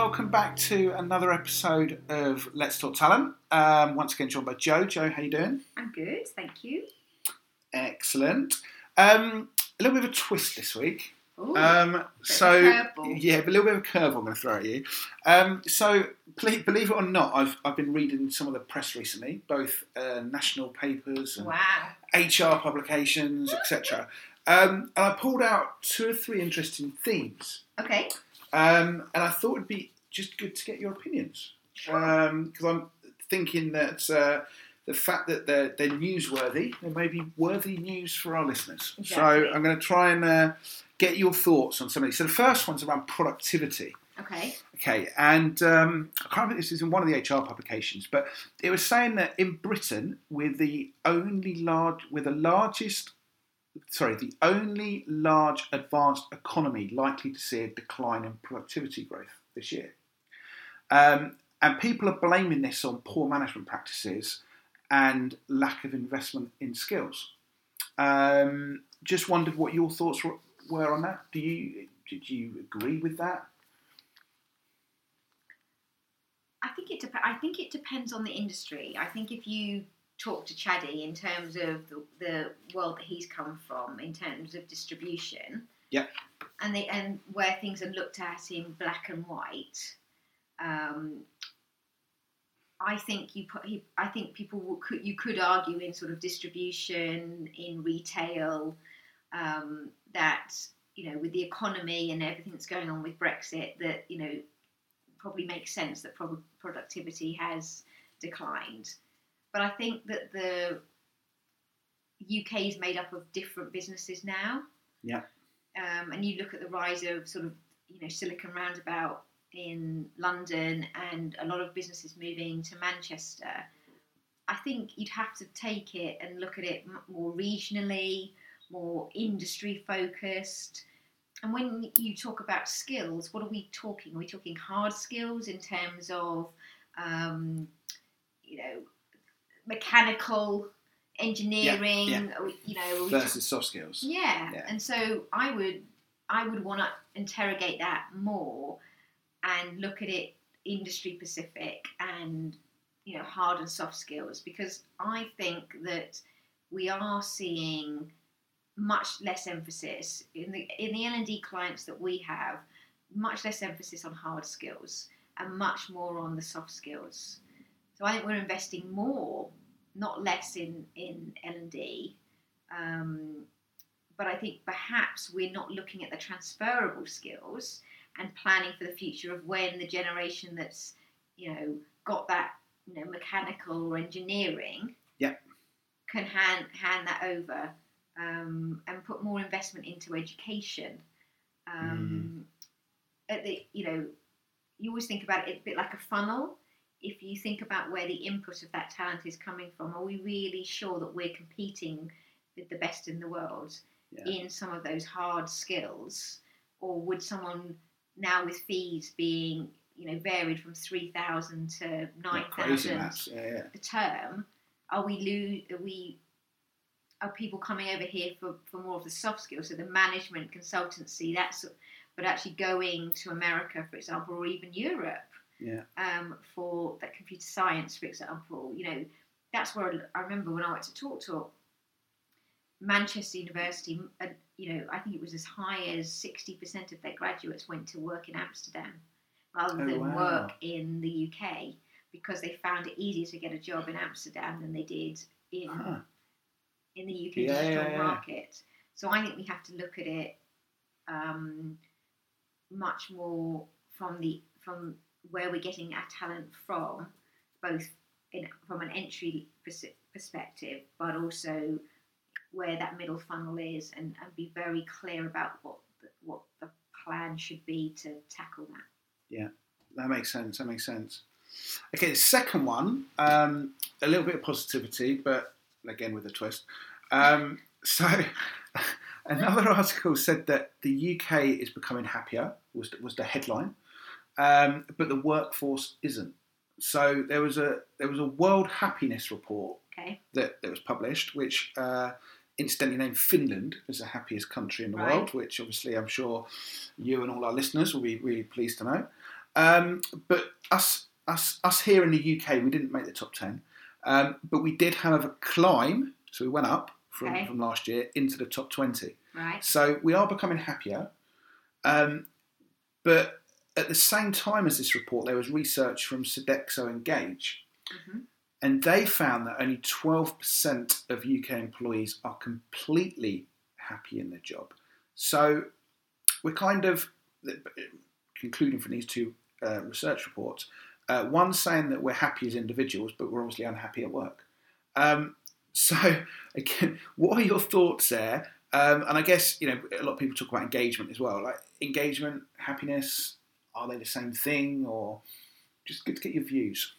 welcome back to another episode of Let's Talk Talent. Um, once again, joined by Joe. Joe, how are you doing? I'm good, thank you. Excellent. Um, a little bit of a twist this week. Ooh, Um, so of a yeah, a little bit of a curve I'm going to throw at you. Um, so ple- believe it or not, I've I've been reading some of the press recently, both uh, national papers and wow. HR publications, etc. Um, and I pulled out two or three interesting themes, Okay. Um, and I thought it'd be just good to get your opinions because I'm thinking that uh, the fact that they're, they're newsworthy, they may be worthy news for our listeners. Exactly. So I'm going to try and uh, get your thoughts on some of these. So the first one's around productivity. Okay. Okay, and um, I can't remember if this is in one of the HR publications, but it was saying that in Britain, we're the only large, we're the largest, sorry, the only large advanced economy likely to see a decline in productivity growth this year. Um, and people are blaming this on poor management practices and lack of investment in skills. Um, just wondered what your thoughts were, on that. Do you did you agree with that? I think it. Dep- I think it depends on the industry. I think if you talk to Chaddy in terms of the, the world that he's come from, in terms of distribution, Yeah. and they and where things are looked at in black and white. Um, I think you put. He, I think people could. You could argue in sort of distribution, in retail, um, that you know, with the economy and everything that's going on with Brexit, that you know, probably makes sense that prob- productivity has declined. But I think that the UK is made up of different businesses now. Yeah. Um, and you look at the rise of sort of you know Silicon Roundabout in London and a lot of businesses moving to Manchester. I think you'd have to take it and look at it more regionally, more industry focused. And when you talk about skills, what are we talking? Are we talking hard skills in terms of, um, you know, mechanical engineering? Are we- You know, Versus soft skills. yeah. Yeah. and so I would I would want to interrogate that more and look at it industry specific and you know hard and soft skills because I think that we are seeing much less emphasis in the in the L and D clients that we have, much less emphasis on hard skills and much more on the soft skills. So I think we're investing more, not less, in in L and D. Um, but I think perhaps we're not looking at the transferable skills and planning for the future of when the generation that's you know got that you know mechanical or engineering Yeah. can hand hand that over um, and put more investment into education. Um, At the you know you always think about it a bit like a funnel. If you think about where the input of that talent is coming from, are we really sure that we're competing with the best in the world? Yeah. in some of those hard skills, or would someone now with fees being you know varied from three thousand to nine Not crazy thousand maths. Yeah, yeah. the term, are we lo- are we are people coming over here for, for more of the soft skills, so the management consultancy, that's but actually going to America, for example, or even Europe Yeah. um, for that computer science, for example. You know, that's where I remember when I went to Talk Talk, Manchester University, uh, you know, I think it was as high as 60% of their graduates went to work in Amsterdam rather Oh, than wow. work in the UK because they found it easier to get a job in Amsterdam than they did in Huh. in the UK Yeah, digital yeah, yeah. market. So I think we have to look at it um, much more from the from where we're getting our talent from, both in, from an entry pers- perspective, but also where that middle funnel is, and, and be very clear about what the, what the plan should be to tackle that. Yeah, that makes sense. That makes sense. Okay, the second one, um, a little bit of positivity, but again with a twist. Um, so, another article said that the UK is becoming happier. Was was the headline, um, but the workforce isn't. So there was a there was a World Happiness Report Okay. that, that was published, which uh, incidentally named Finland as the happiest country in the Right. world, which obviously I'm sure you and all our listeners will be really pleased to know. Um, but us, us, us here in the UK, we didn't make the top ten. Um, but we did, however, climb. So we went up from, Okay. from last year into the top twenty. Right. So we are becoming happier. Um, but at the same time as this report, there was research from Sodexo Engage, hmm and they found that only 12% of UK employees are completely happy in their job. So we're kind of concluding from these two uh, research reports. Uh, one saying that we're happy as individuals, but we're obviously unhappy at work. Um, so, again, what are your thoughts there? Um, and I guess you know a lot of people talk about engagement as well. Like engagement, happiness, are they the same thing, or just good to get your views?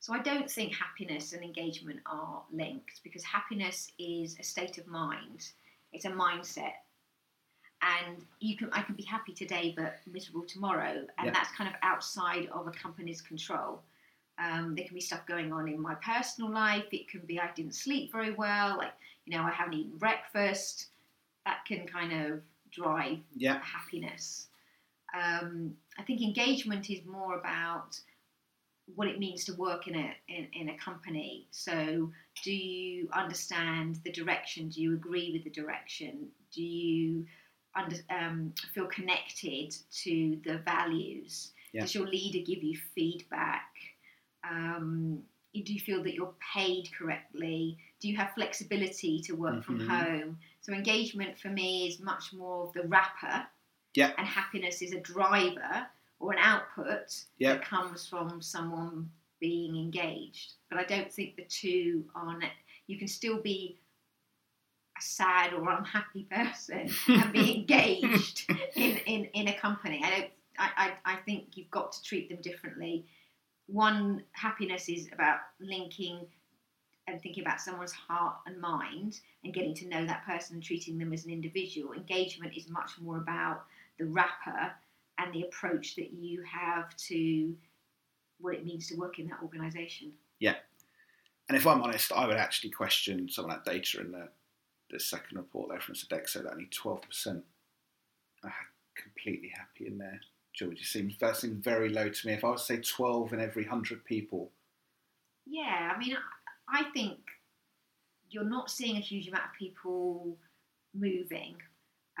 So I don't think happiness and engagement are linked because happiness is a state of mind. It's a mindset. And you can I can be happy today but miserable tomorrow. And Yeah. that's kind of outside of a company's control. Um, there can be stuff going on in my personal life. It can be I didn't sleep very well, like, you know, I haven't eaten breakfast. That can kind of drive Yeah, happiness. Um, I think engagement is more about what it means to work in a in, in a company. So, do you understand the direction? Do you agree with the direction? Do you under, um, feel connected to the values? Yeah. Does your leader give you feedback? Um, do you feel that you're paid correctly? Do you have flexibility to work from Mhm. home? So engagement for me is much more of the wrapper, Yeah. and happiness is a driver or an output Yeah. that comes from someone being engaged. But I don't think the two are. Ne- you can still be a sad or unhappy person and be engaged in, in, in a company. I don't. I, I, I think you've got to treat them differently. One happiness is about linking and thinking about someone's heart and mind and getting to know that person and treating them as an individual. Engagement is much more about the wrapper and the approach that you have to what it means to work in that organisation. Yeah. And if I'm honest, I would actually question some of that data in the, the second report there from Sodexo that only 12% are completely happy in their job. It seems that seems very low to me. If I was to say 12 in every 100 people, Yeah, I mean, I think you're not seeing a huge amount of people moving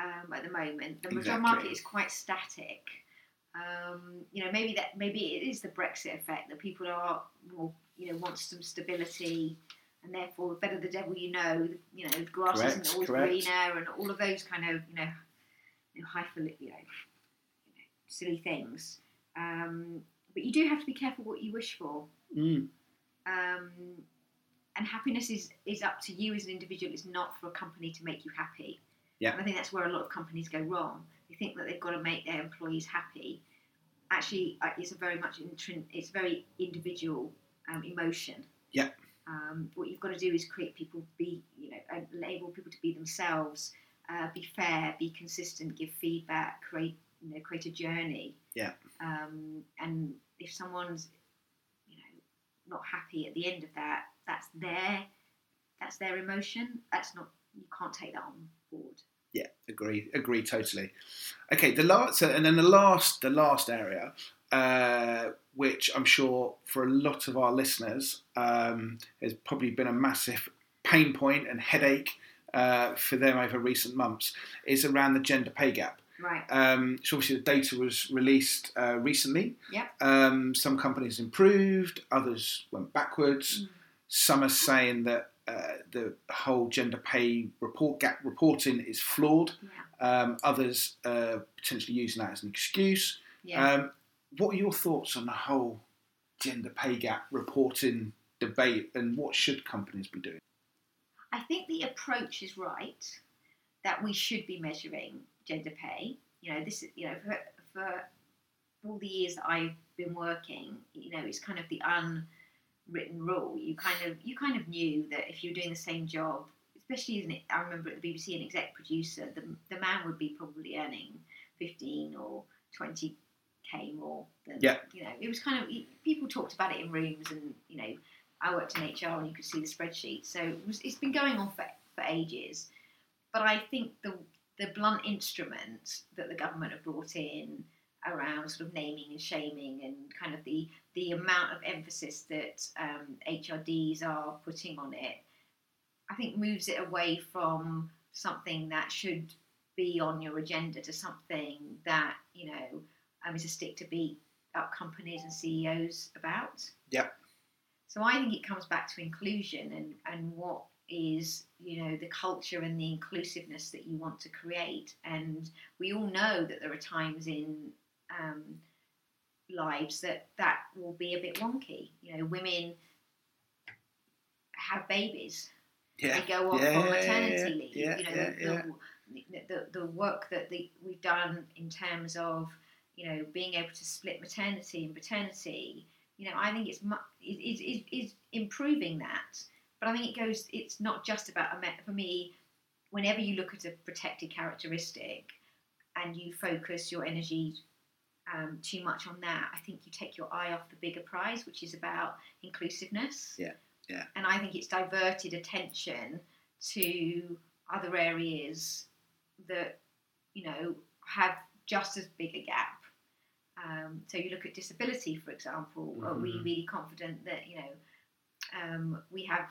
um, at the moment. The Exactly. market is quite static. Um, you know, maybe that maybe it is the Brexit effect that people are more, you know, want some stability, and therefore, better the devil you know, you know, the grass Correct, isn't always correct. greener, and all of those kind of, you know, you know, you know, silly things. Um, but you do have to be careful what you wish for mm, um, and happiness is is up to you as an individual. It's not for a company to make you happy. Yeah. And I think that's where a lot of companies go wrong. They think that they've got to make their employees happy. Actually, uh, it's a very much intrin- it's very individual um, emotion. Yeah. Um, what you've got to do is create people be you know enable people to be themselves, uh, be fair, be consistent, give feedback, create you know create a journey. Yeah. Um, and if someone's you know not happy at the end of that, that's their that's their emotion. That's not you can't take that on board. Agree, agree totally. Okay, the last, so, and then the last, the last area, uh, which I'm sure for a lot of our listeners um, has probably been a massive pain point and headache uh, for them over recent months, is around the gender pay gap. Right. Um, so obviously the data was released uh, recently. Yeah. Um, some companies improved, others went backwards. Mm. Some are saying that uh, the whole gender pay report gap reporting is flawed. Yeah. Um, others uh, potentially using that as an excuse. Yeah. Um, what are your thoughts on the whole gender pay gap reporting debate, and what should companies be doing? I think the approach is right that we should be measuring gender pay. You know, this is you know for, for all the years that I've been working, you know, it's kind of the unwritten rule. You kind of you kind of knew that if you were doing the same job, especially as an, I remember at the BBC, an exec producer, the the man would be probably earning fifteen or twenty k more than Yeah. you know. It was kind of people talked about it in rooms, and you know, I worked in HR and you could see the spreadsheet. So it was, it's been going on for, for ages. But I think the the blunt instrument that the government have brought in around sort of naming and shaming and kind of the the amount of emphasis that um, HRDs are putting on it, I think moves it away from something that should be on your agenda to something that you know um, is a stick to beat up companies and CEOs about. Yep. So I think it comes back to inclusion and and what is you know the culture and the inclusiveness that you want to create and we all know that there are times in um, lives that that will be a bit wonky you know women have babies Yeah. they go off Yeah, on maternity yeah, leave yeah, you know the. The, the, work that the, we've done in terms of you know being able to split maternity and paternity you know i think it's mu- is, is, is improving that but i think it goes it's not just about for me whenever you look at a protected characteristic and you focus your energy um, too much on that i think you take your eye off the bigger prize which is about inclusiveness Yeah, yeah. and i think it's diverted attention to other areas that you know have just as big a gap um, so you look at disability, for example. Are we Mhm. really confident that you know um, we have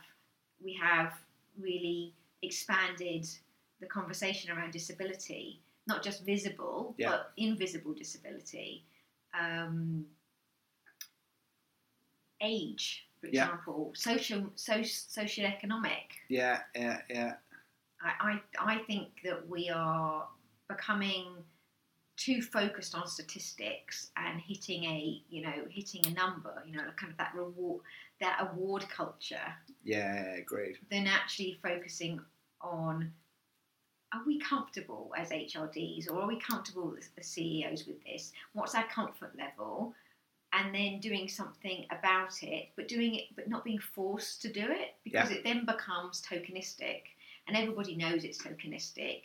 we have really expanded the conversation around disability, not just visible Yeah. but invisible disability, um, age, for Yeah. example, social, so, socioeconomic. Yeah, yeah, yeah. I, I, I think that we are becoming too focused on statistics and hitting a you know hitting a number you know kind of that reward that award culture Yeah, agreed. than actually focusing on are we comfortable as HRDs or are we comfortable as CEOs with this what's our comfort level and then doing something about it but doing it but not being forced to do it because it then becomes tokenistic and everybody knows it's tokenistic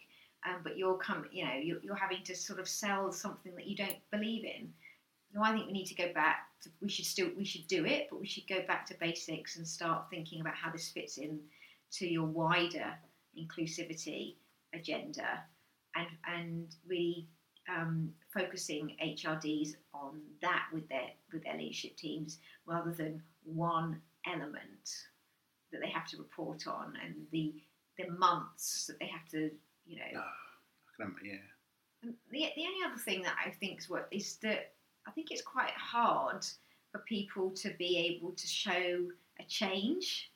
um, but you're come, you know, you're, you're having to sort of sell something that you don't believe in. So I think we need to go back. To, we should still, we should do it, but we should go back to basics and start thinking about how this fits in to your wider inclusivity agenda, and and really um, focusing HRDs on that with their with their leadership teams rather than one element that they have to report on and the the months that they have to you know can, yeah. and the, the only other thing that I think is what is that I think it's quite hard for people to be able to show a change.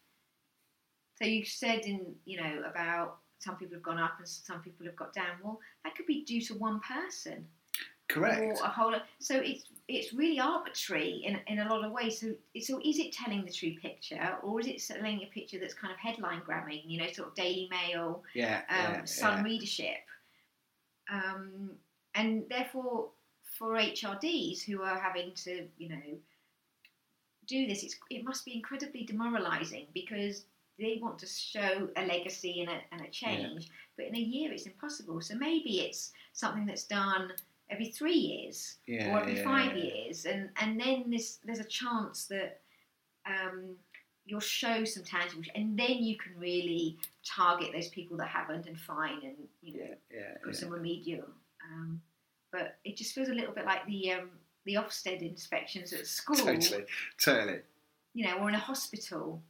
So you said in you know about some people have gone up and some people have got down. Well, that could be due to one person Correct. or a whole. So it's it's really arbitrary in, in a lot of ways. So so is it telling the true picture, or is it telling a picture that's kind of headline grabbing? You know, sort of Daily Mail Yeah, um, yeah, Sun yeah. readership. Um, and therefore, for HRDs who are having to, you know, do this, it's, it must be incredibly demoralising because they want to show a legacy and a, and a change, but in a year it's impossible. So maybe it's something that's done every three years Yeah, or every yeah, five yeah. years, and and then there's there's a chance that um, you'll show some tangible, and then you can really target those people that haven't and fine and you know Yeah, yeah, put yeah. some remedial. Um, but it just feels a little bit like the um, the Ofsted inspections at school, Totally, totally. you know, or in a hospital.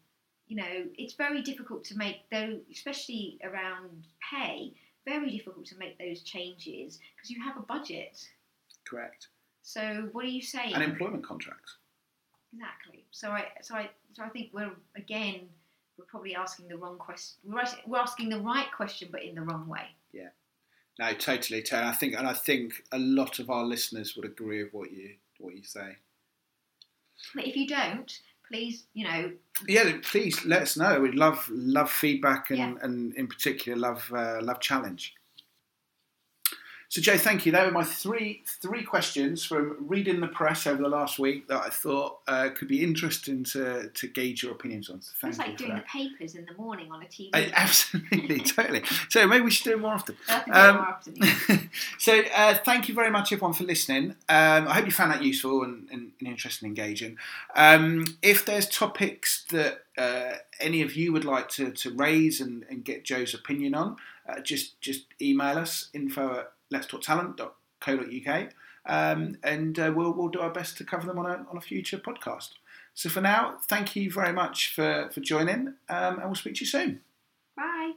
You know, it's very difficult to make though, especially around pay. Very difficult to make those changes because you have a budget. Correct. So what are you saying? And employment contracts. Exactly. So I, so I, so I think we're again, we're probably asking the wrong question. We're, we're asking the right question, but in the wrong way. Yeah. No, totally, totally. I think, and I think a lot of our listeners would agree with what you what you say. But if you don't, please, you know, Yeah, please let us know. We'd love love feedback and, Yeah. and in particular love uh, love challenge. So Joe, thank you. They were my three three questions from reading the press over the last week that I thought uh, could be interesting to, to gauge your opinions on. So thank it's like for doing the papers in the morning on a TV. Uh, absolutely, totally. So maybe we should do it more often. I have to do it Um, more often, yeah. so uh, thank you very much everyone for listening um, i hope you found that useful and, and, and interesting and engaging um, if there's topics that uh, any of you would like to, to raise and, and get joe's opinion on uh, just just email us info at letstalktalent.co.uk um, and uh, we'll we'll do our best to cover them on a on a future podcast. So for now, thank you very much for for joining, um, and we'll speak to you soon. Bye.